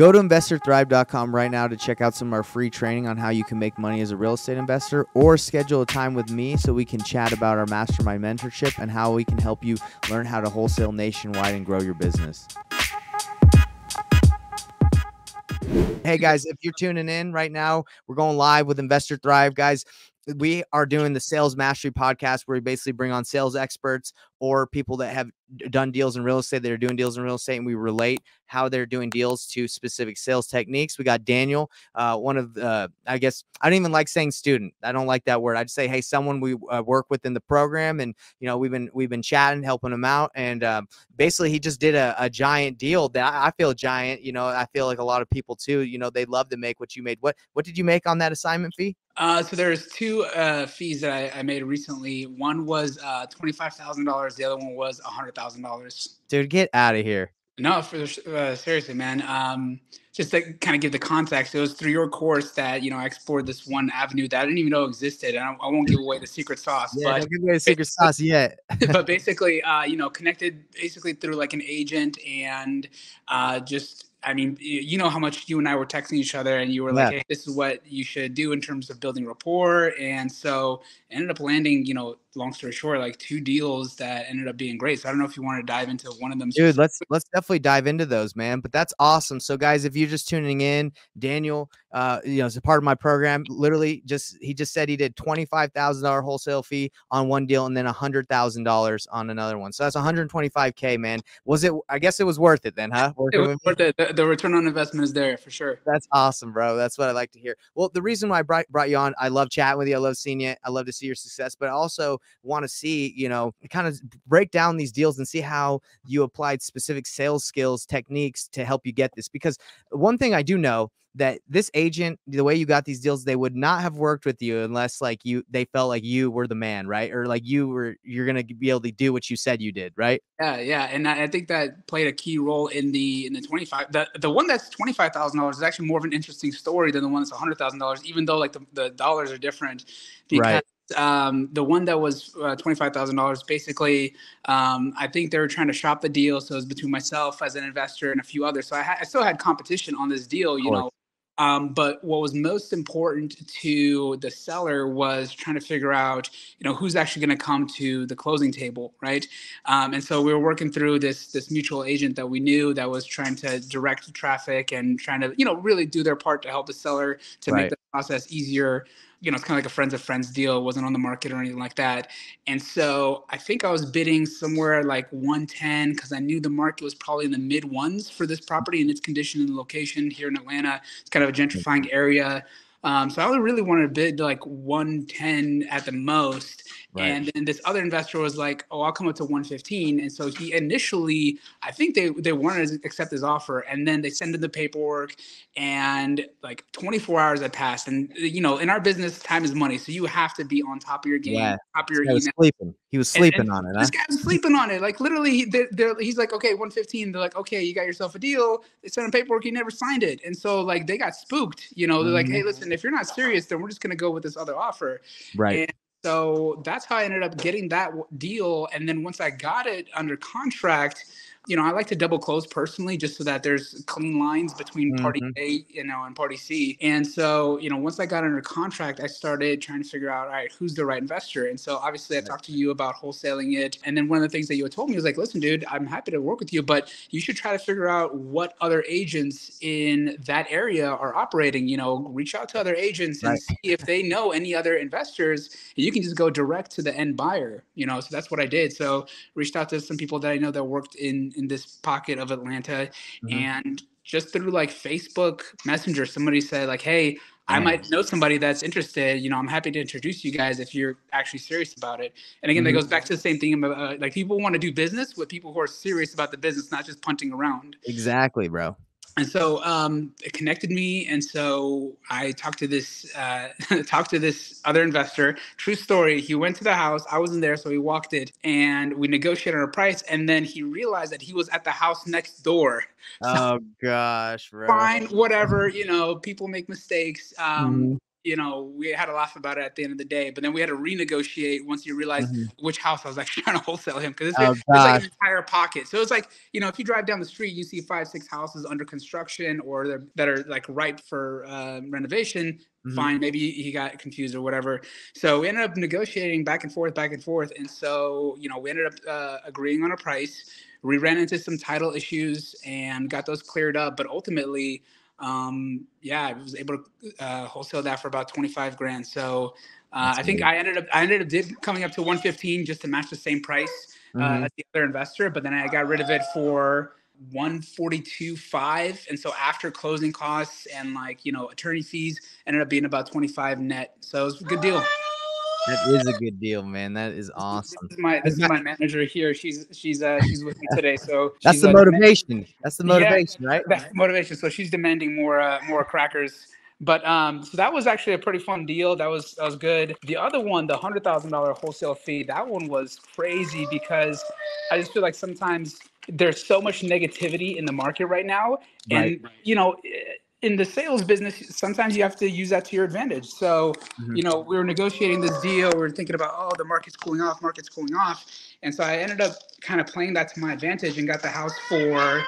Go to investorthrive.com right now to check out some of our free training on how you can make money as a real estate investor or schedule a time with me so we can chat about our mastermind mentorship and how we can help you learn how to wholesale nationwide and grow your business. Hey guys, if you're tuning in right now, we're going live with Investor Thrive, guys we are doing the sales mastery podcast where we basically bring on sales experts or people that have done deals in real estate that are doing deals in real estate and we relate how they're doing deals to specific sales techniques we got daniel uh, one of the i guess i don't even like saying student i don't like that word i'd say hey someone we uh, work with in the program and you know we've been we've been chatting helping him out and um, basically he just did a, a giant deal that I, I feel giant you know i feel like a lot of people too you know they love to make what you made what what did you make on that assignment fee uh, so there's two uh, fees that I, I, made recently. One was uh, twenty five thousand dollars. The other one was a hundred thousand dollars. Dude, get out of here. No, for uh, seriously, man. Um, just to kind of give the context, it was through your course that you know I explored this one avenue that I didn't even know existed, and I, I won't give away the secret sauce. Yeah, but don't give away the secret sauce yet. but basically, uh, you know, connected basically through like an agent and uh, just I mean, you know how much you and I were texting each other, and you were like, "Hey, this is what you should do in terms of building rapport." And so, ended up landing, you know, long story short, like two deals that ended up being great. So I don't know if you want to dive into one of them. Dude, let's let's definitely dive into those, man. But that's awesome. So, guys, if you're just tuning in, Daniel, uh, you know, as a part of my program, literally just he just said he did twenty five thousand dollar wholesale fee on one deal and then a hundred thousand dollars on another one. So that's one hundred twenty five k, man. Was it? I guess it was worth it then, huh? It was worth it. The, the, return on investment is there for sure. That's awesome, bro. That's what I like to hear. Well, the reason why I brought, brought you on, I love chatting with you. I love seeing you. I love to see your success, but I also want to see, you know, kind of break down these deals and see how you applied specific sales skills, techniques to help you get this. Because one thing I do know that this agent, the way you got these deals, they would not have worked with you unless like you they felt like you were the man, right? Or like you were you're gonna be able to do what you said you did, right? Yeah, yeah, and I think that played a key role in the in the twenty five. The the one that's twenty five thousand dollars is actually more of an interesting story than the one that's hundred thousand dollars, even though like the, the dollars are different. Because right um, the one that was uh, $25,000, basically, um, I think they were trying to shop the deal. So it was between myself as an investor and a few others. So I, ha- I still had competition on this deal, you know. Um, but what was most important to the seller was trying to figure out, you know, who's actually going to come to the closing table, right? Um, and so we were working through this this mutual agent that we knew that was trying to direct traffic and trying to, you know, really do their part to help the seller to right. make the process easier you know, it's kind of like a friends of friends deal. It wasn't on the market or anything like that. And so I think I was bidding somewhere like 110 because I knew the market was probably in the mid ones for this property and its condition and location here in Atlanta. It's kind of a mm-hmm. gentrifying area. Um, so I really wanted to bid like 110 at the most. Right. And then this other investor was like, "Oh, I'll come up to 115." And so he initially, I think they they wanted to accept his offer, and then they sent in the paperwork, and like 24 hours had passed. And you know, in our business, time is money, so you have to be on top of your game, yeah. top of your email. Sleeping. He was sleeping and, and on it. This guy was sleeping on it. Like literally, they're, they're, he's like, "Okay, 115." They're like, "Okay, you got yourself a deal." They sent him paperwork. He never signed it, and so like they got spooked. You know, they're mm-hmm. like, "Hey, listen, if you're not serious, then we're just gonna go with this other offer." Right. And so that's how I ended up getting that deal. And then once I got it under contract, you know, I like to double close personally just so that there's clean lines between party mm-hmm. A, you know, and party C. And so, you know, once I got under contract, I started trying to figure out, all right, who's the right investor? And so obviously I talked to you about wholesaling it. And then one of the things that you had told me was like, listen, dude, I'm happy to work with you, but you should try to figure out what other agents in that area are operating. You know, reach out to other agents and right. see if they know any other investors. And you can just go direct to the end buyer, you know. So that's what I did. So reached out to some people that I know that worked in in this pocket of Atlanta, mm-hmm. and just through like Facebook Messenger, somebody said like, "Hey, I might know somebody that's interested. You know, I'm happy to introduce you guys if you're actually serious about it. And again, mm-hmm. that goes back to the same thing about uh, like people want to do business with people who are serious about the business, not just punting around. Exactly, bro and so um, it connected me and so i talked to this uh, talked to this other investor. True story he went to the house i wasn't there so he walked it and we negotiated a price and then he realized that he was at the house next door. So, oh gosh bro. fine whatever you know people make mistakes um, mm-hmm you know, we had a laugh about it at the end of the day, but then we had to renegotiate once you realized mm-hmm. which house I was actually trying to wholesale him because it's, oh, it's, like an entire pocket. So it's like, you know, if you drive down the street, you see five, six houses under construction or that are like ripe for uh, renovation. Mm-hmm. Fine, maybe he got confused or whatever. So we ended up negotiating back and forth, back and forth, and so you know we ended up uh, agreeing on a price. We ran into some title issues and got those cleared up, but ultimately um, yeah, I was able to uh, wholesale that for about 25 grand. So uh, I think I ended up I ended up did coming up to 115 just to match the same price uh, mm-hmm. as the other investor, but then I got rid of it for 142.5 and so after closing costs and like you know attorney fees ended up being about 25 net so it was a good deal that is a good deal, man. That is awesome. This is my this is my manager here. She's she's uh she's with me today. So that's the uh, motivation. That's the motivation, yeah, right? That's the motivation. So she's demanding more uh, more crackers. But um, so that was actually a pretty fun deal. That was that was good. The other one, the hundred thousand dollar wholesale fee, that one was crazy because I just feel like sometimes there's so much negativity in the market right now, and right. you know in the sales business, sometimes you have to use that to your advantage. So, mm-hmm. you know, we were negotiating this deal. We are thinking about, oh, the market's cooling off, market's cooling off. And so I ended up kind of playing that to my advantage and got the house for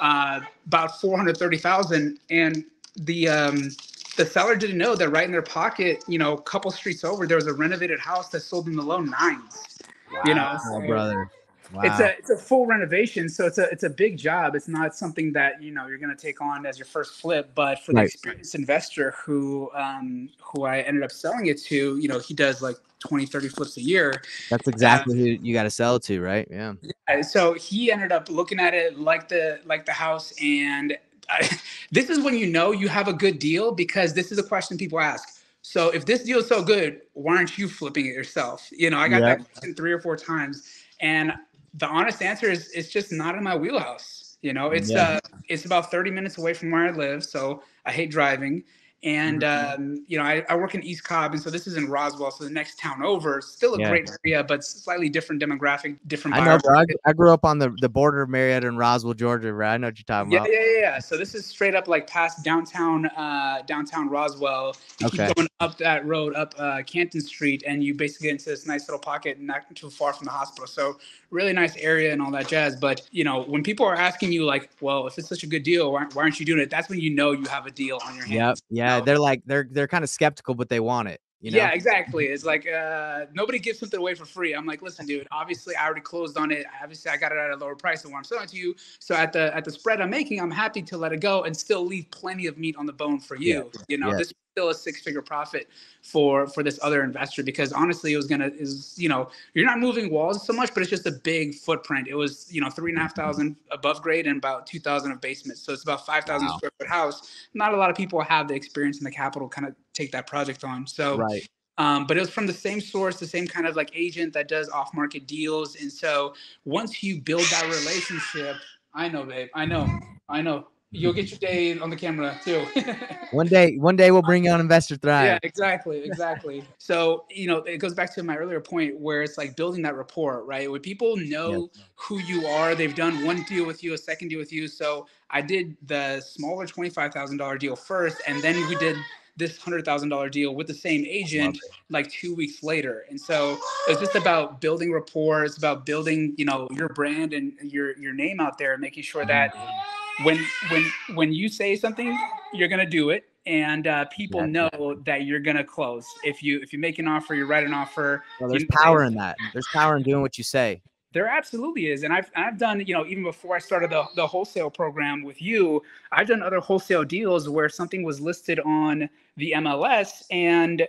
uh, about 430,000. And the, um, the seller didn't know that right in their pocket, you know, a couple streets over, there was a renovated house that sold in the low nines, wow. you know, brother. Wow. It's a it's a full renovation, so it's a it's a big job. It's not something that you know you're going to take on as your first flip, but for the experienced investor who um, who I ended up selling it to, you know, he does like 20, 30 flips a year. That's exactly who you got to sell it to, right? Yeah. yeah. So he ended up looking at it like the like the house, and I, this is when you know you have a good deal because this is a question people ask. So if this deal is so good, why aren't you flipping it yourself? You know, I got yep. that question three or four times, and the honest answer is it's just not in my wheelhouse. You know, it's yeah. uh it's about 30 minutes away from where I live, so I hate driving. And mm-hmm. um, you know, I, I, work in East Cobb, and so this is in Roswell, so the next town over. Still a yeah. great area, but slightly different demographic, different. I know. I, I, grew up on the, the border of Marietta and Roswell, Georgia. Right? I know what you're talking yeah, about. Yeah, yeah, yeah. So this is straight up like past downtown, uh, downtown Roswell. You okay. keep going up that road, up uh, Canton Street, and you basically get into this nice little pocket, not too far from the hospital. So really nice area and all that jazz. But you know, when people are asking you like, "Well, if it's such a good deal, why, why aren't you doing it?" That's when you know you have a deal on your hands. Yep. Yeah, know? they're like they're they're kind of skeptical, but they want it. You know? Yeah, exactly. It's like uh, nobody gives something away for free. I'm like, listen, dude. Obviously, I already closed on it. Obviously, I got it at a lower price than what I'm selling to you. So at the at the spread I'm making, I'm happy to let it go and still leave plenty of meat on the bone for you. Yeah. You know, yeah. this still a six figure profit for for this other investor because honestly it was gonna is you know you're not moving walls so much but it's just a big footprint. It was you know three and a half thousand above grade and about two thousand of basement. So it's about five thousand wow. square foot house. Not a lot of people have the experience and the capital kind of take that project on. So right. um, but it was from the same source, the same kind of like agent that does off market deals. And so once you build that relationship, I know, babe, I know, I know you'll get your day on the camera too. one day, one day we'll bring you on Investor Thrive. Yeah, exactly, exactly. so you know, it goes back to my earlier point where it's like building that rapport, right? When people know who you are, they've done one deal with you, a second deal with you. So I did the smaller twenty five thousand dollar deal first, and then we did this hundred thousand dollar deal with the same agent like two weeks later. And so it's just about building rapport. It's about building, you know, your brand and your your name out there, making sure that mm-hmm. When when when you say something, you're gonna do it, and uh, people yeah, know yeah. that you're gonna close. If you if you make an offer, you write an offer. Well, there's power in that. There's power in doing what you say. There absolutely is, and I've I've done you know even before I started the the wholesale program with you, I've done other wholesale deals where something was listed on the MLS and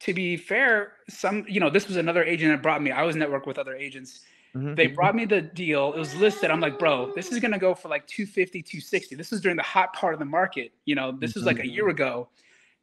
to be fair, some you know this was another agent that brought me. I was network with other agents Mm-hmm. They brought me the deal. It was listed. I'm like, bro, this is gonna go for like 250, 260. This is during the hot part of the market. You know, this mm-hmm. is like a year ago.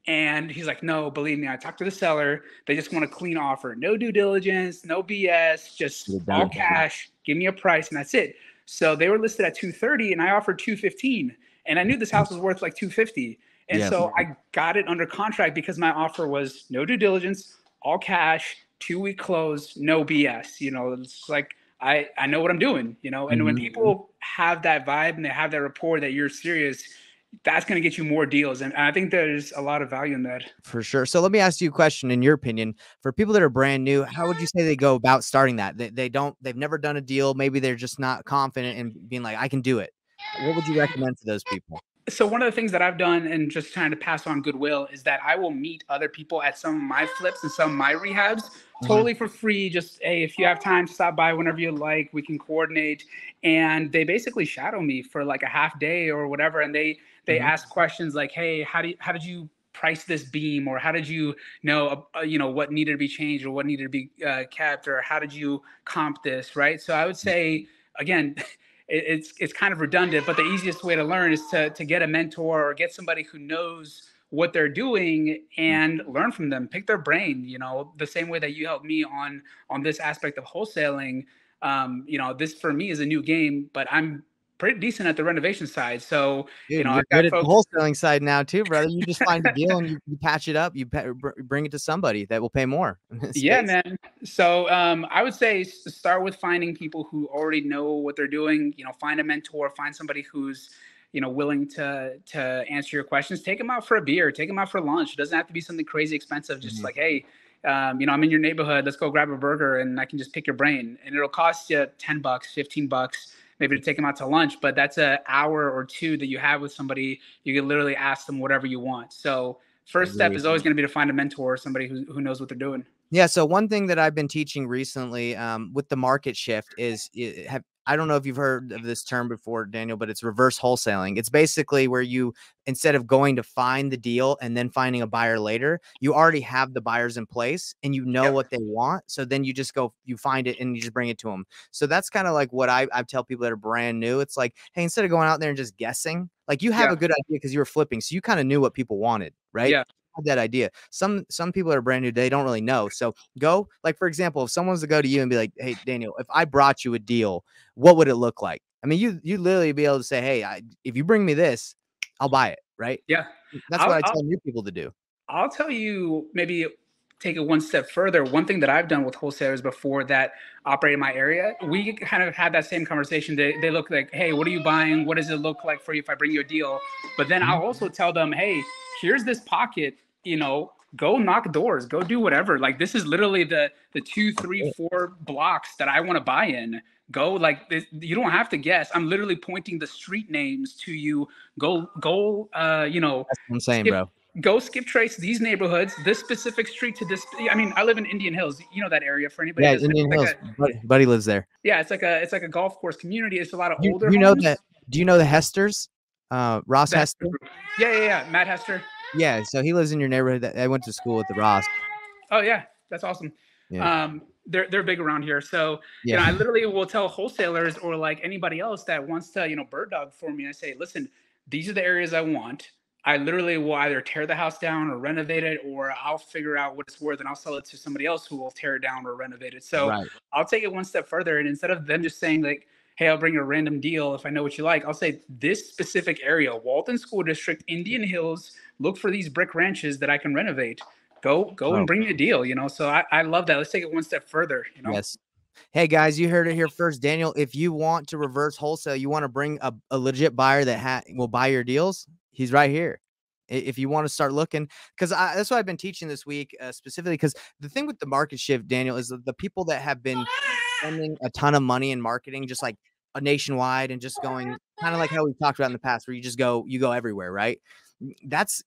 And he's like, no, believe me, I talked to the seller. They just want a clean offer. No due diligence, no BS, just all cash. Give me a price, and that's it. So they were listed at 230, and I offered 215. And I knew this house was worth like 250. And yeah. so I got it under contract because my offer was no due diligence, all cash, two week close, no BS. You know, it's like I I know what I'm doing, you know. And mm-hmm. when people have that vibe and they have that rapport that you're serious, that's going to get you more deals. And I think there's a lot of value in that. For sure. So let me ask you a question. In your opinion, for people that are brand new, how would you say they go about starting that? They, they don't, they've never done a deal. Maybe they're just not confident in being like, I can do it. What would you recommend to those people? So one of the things that I've done and just trying to pass on goodwill is that I will meet other people at some of my flips and some of my rehabs mm-hmm. totally for free. Just hey, if you have time, stop by whenever you like. We can coordinate. And they basically shadow me for like a half day or whatever, and they they mm-hmm. ask questions like, "Hey, how do you, how did you price this beam or how did you know uh, uh, you know what needed to be changed or what needed to be uh, kept or how did you comp this right so i would say again it, it's it's kind of redundant but the easiest way to learn is to to get a mentor or get somebody who knows what they're doing and learn from them. Pick their brain you know the same way that you helped me on on this aspect of wholesaling. Um, you know this for me is a new game but i'm pretty decent at the renovation side. So Dude, you know, I've got folks- the wholesaling side now too, brother. You just find a deal and you, you, patch it up. You bring it to somebody that will pay more. yeah, man. So um, I would say start with finding people who already know what they're doing. You know, find a mentor, find somebody who's you know willing to to answer your questions. Take them out for a beer. Take them out for lunch. It doesn't have to be something crazy expensive. Just mm-hmm. like hey. Um, you know, I'm in your neighborhood. Let's go grab a burger, and I can just pick your brain, and it'll cost you ten bucks, fifteen bucks maybe to take them out to lunch, but that's an hour or two that you have with somebody. You can literally ask them whatever you want. So first step is always going to be to find a mentor, somebody who, who knows what they're doing. Yeah. So one thing that I've been teaching recently um, with the market shift is have I don't know if you've heard of this term before, Daniel, but it's reverse wholesaling. It's basically where you, instead of going to find the deal and then finding a buyer later, you already have the buyers in place and you know yep. what they want. So then you just go, you find it and you just bring it to them. So that's kind of like what I, I tell people that are brand new. It's like, hey, instead of going out there and just guessing, like you have yeah. a good idea because you were flipping. So you kind of knew what people wanted, right? Yeah had that idea. Some some people are brand new, they don't really know. So go, like for example, if someone's to go to you and be like, "Hey, Daniel, if I brought you a deal, what would it look like?" I mean, you you literally be able to say, "Hey, I, if you bring me this, I'll buy it." Right? Yeah, that's I'll, what I tell I'll, new people to do. I'll tell you maybe take it one step further. One thing that I've done with wholesalers before that operate in my area, we kind of had that same conversation. They, they look like, hey, what are you buying? What does it look like for you if I bring you a deal? But then I'll mm-hmm. also tell them, hey, here's this pocket, you know, go knock doors, go do whatever. Like this is literally the the two, three, four blocks that I want to buy in. Go like this, you don't have to guess. I'm literally pointing the street names to you. Go go uh you know That's what I'm saying, skip, bro. Go skip trace these neighborhoods, this specific street to this. I mean, I live in Indian Hills. You know that area for anybody. Yeah, Indian Hills. A, buddy, buddy, lives there. Yeah, it's like a it's like a golf course community. It's a lot of you, older. You know that? Do you know the Hesters? Uh, Ross Hester. Yeah, yeah, yeah. Matt Hester. Yeah, so he lives in your neighborhood. I went to school with the Ross. Oh yeah, that's awesome. Yeah. Um, they're they're big around here. So yeah. you know, I literally will tell wholesalers or like anybody else that wants to you know bird dog for me. I say, listen, these are the areas I want. I literally will either tear the house down or renovate it, or I'll figure out what it's worth and I'll sell it to somebody else who will tear it down or renovate it. So right. I'll take it one step further, and instead of them just saying like, "Hey, I'll bring a random deal if I know what you like," I'll say this specific area, Walton School District, Indian Hills, look for these brick ranches that I can renovate. Go, go oh. and bring me a deal, you know? So I, I love that. Let's take it one step further, you know? Yes. Hey guys, you heard it here first. Daniel, if you want to reverse wholesale, you want to bring a, a legit buyer that ha- will buy your deals, he's right here. If you want to start looking, because that's what I've been teaching this week, uh, specifically. Because the thing with the market shift, Daniel, is the people that have been spending a ton of money in marketing, just like a nationwide and just going kind of like how we talked about in the past, where you just go, you go everywhere, right? That's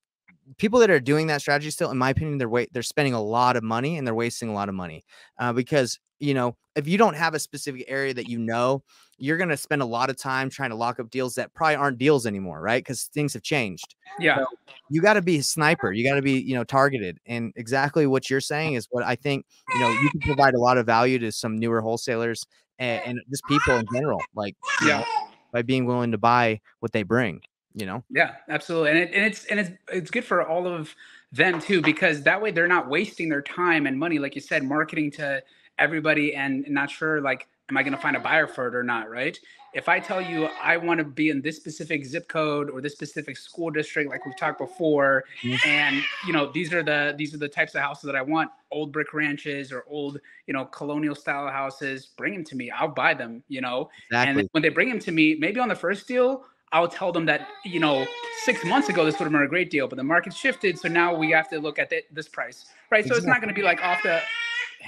people that are doing that strategy still, in my opinion, they're wait they're spending a lot of money and they're wasting a lot of money uh, because you know if you don't have a specific area that you know, you're gonna spend a lot of time trying to lock up deals that probably aren't deals anymore, right? Because things have changed. Yeah, so you got to be a sniper. You got to be you know targeted, and exactly what you're saying is what I think. You know, you can provide a lot of value to some newer wholesalers and, and just people in general, like yeah, know, by being willing to buy what they bring you know yeah absolutely and, it, and it's and it's it's good for all of them too because that way they're not wasting their time and money like you said marketing to everybody and not sure like am i going to find a buyer for it or not right if i tell you i want to be in this specific zip code or this specific school district like we've talked before mm-hmm. and you know these are the these are the types of houses that i want old brick ranches or old you know colonial style houses bring them to me i'll buy them you know exactly. and when they bring them to me maybe on the first deal I'll tell them that you know six months ago this would have been a great deal, but the market shifted, so now we have to look at the, this price, right? Exactly. So it's not going to be like off the.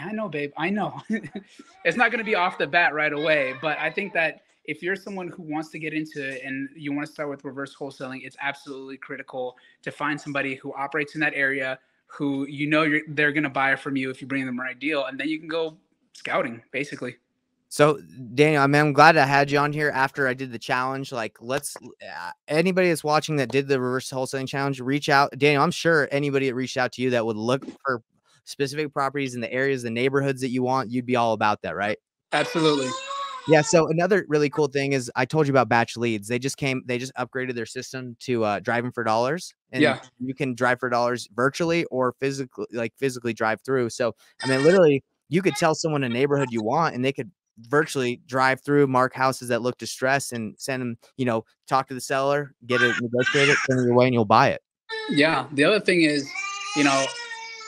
I know, babe. I know. it's not going to be off the bat right away, but I think that if you're someone who wants to get into it and you want to start with reverse wholesaling, it's absolutely critical to find somebody who operates in that area, who you know they're going to buy from you if you bring them the right deal, and then you can go scouting basically. So Daniel, I mean, I'm glad I had you on here after I did the challenge. Like, let's uh, anybody that's watching that did the reverse wholesaling challenge, reach out. Daniel, I'm sure anybody that reached out to you that would look for specific properties in the areas, the neighborhoods that you want, you'd be all about that, right? Absolutely. Yeah. So another really cool thing is I told you about BatchLeads. They just came, they just upgraded their system to uh, driving for dollars. And yeah. you can drive for dollars virtually or physically, like physically drive through. So I mean, literally, you could tell someone a neighborhood you want, and they could virtually drive through, mark houses that look distressed, and send them. You know, talk to the seller, get it negotiated, send it your way, and you'll buy it. Yeah. The other thing is, you know,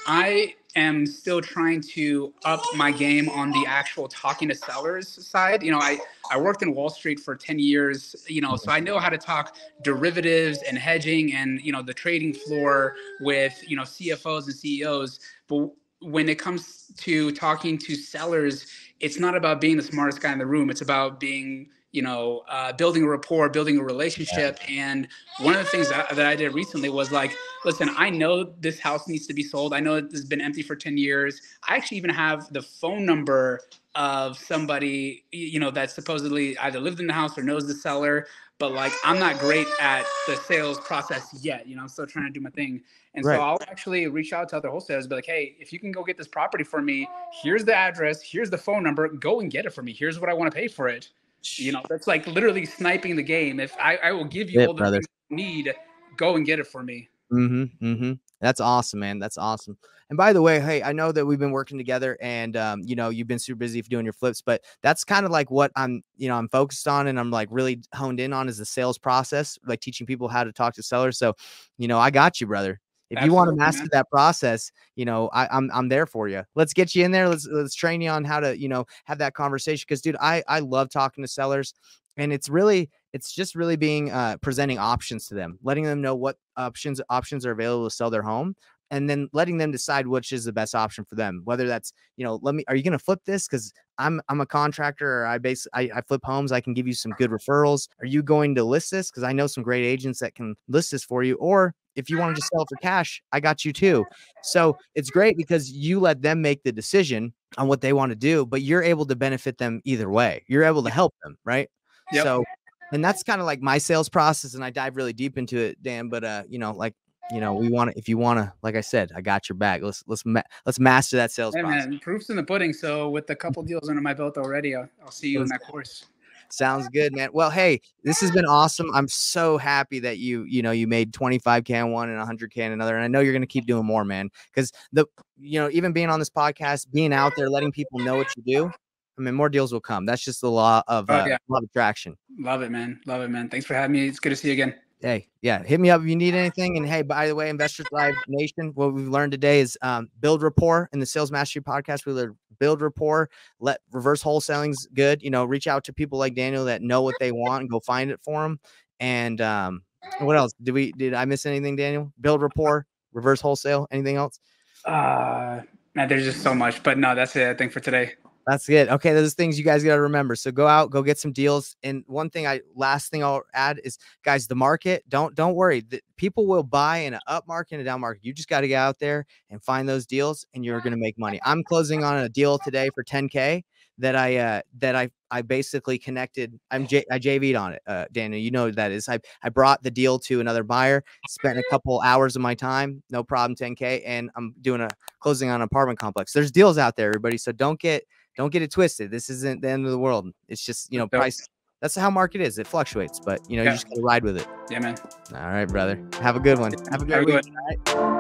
I am still trying to up my game on the actual talking to sellers side. You know, I, I worked in Wall Street for 10 years, you know, so I know how to talk derivatives and hedging and, you know, the trading floor with, you know, CFOs and CEOs. But when it comes to talking to sellers, it's not about being the smartest guy in the room. It's about being you know, uh, building a rapport, building a relationship. And one of the things that, that I did recently was like, listen, I know this house needs to be sold. I know it has been empty for 10 years. I actually even have the phone number of somebody, you know, that supposedly either lived in the house or knows the seller. But like, I'm not great at the sales process yet. You know, I'm still trying to do my thing. And right. so I'll actually reach out to other wholesalers, be like, hey, if you can go get this property for me, here's the address, here's the phone number, go and get it for me. Here's what I want to pay for it. You know, that's like literally sniping the game. If I, I will give you all the brother. you need, go and get it for me. Mm-hmm. Mm-hmm. That's awesome, man. That's awesome. And by the way, hey, I know that we've been working together and um, you know, you've been super busy doing your flips, but that's kind of like what I'm, you know, I'm focused on and I'm like really honed in on is the sales process, like teaching people how to talk to sellers. So, you know, I got you, brother. If Absolutely, you want to master that process, you know, I, I'm I'm there for you. Let's get you in there. Let's let's train you on how to, you know, have that conversation. Because, dude, I I love talking to sellers, and it's really it's just really being uh, presenting options to them, letting them know what options options are available to sell their home, and then letting them decide which is the best option for them. Whether that's, you know, let me, are you going to flip this? Cause I'm, I'm a contractor or I base, I, I flip homes. I can give you some good referrals. Are you going to list this? Cause I know some great agents that can list this for you. Or if you want to just sell for cash, I got you too. So it's great because you let them make the decision on what they want to do, but you're able to benefit them either way. You're able to help them. Right. Yep. So, and that's kind of like my sales process. And I dive really deep into it, Dan, but, uh, you know, like you know, we want to. If you want to, like I said, I got your back. Let's let's ma- let's master that sales hey, process. Man, proofs in the pudding. So with a couple deals under my belt already, I'll, I'll see you in that course. Sounds good, man. Well, hey, this has been awesome. I'm so happy that you, you know, you made 25k on one and 100k on another, and I know you're going to keep doing more, man. Because the, you know, even being on this podcast, being out there, letting people know what you do. I mean, more deals will come. That's just the law of, oh, uh, yeah. law of attraction. Love it, man. Love it, man. Thanks for having me. It's good to see you again hey, yeah, hit me up if you need anything. And hey, by the way, Investors Live Nation, what we've learned today is um, build rapport in the Sales Mastery podcast. We learned build rapport, let reverse wholesaling's good. You know, reach out to people like Daniel that know what they want and go find it for them. And um, what else? Did we did I miss anything, Daniel? Build rapport, reverse wholesale, anything else? Uh man, there's just so much, but no, that's it. I think for today. That's good. Okay, those things you guys got to remember. So go out, go get some deals. And one thing I last thing I'll add is guys, the market, don't don't worry. The, people will buy in an up market and a down market. You just got to get out there and find those deals and you're going to make money. I'm closing on a deal today for 10k that I uh that I I basically connected. I'm J, I JV'd on it, uh, Daniel. You know that is. I I brought the deal to another buyer, spent a couple hours of my time, no problem, 10k, and I'm doing a closing on an apartment complex. There's deals out there, everybody. So don't get don't get it twisted. This isn't the end of the world. It's just, you know, price. That's how market is. It fluctuates, but you know, yeah. you just gotta ride with it. Yeah, man. All right, brother. Have a good one. Have a good week. Right.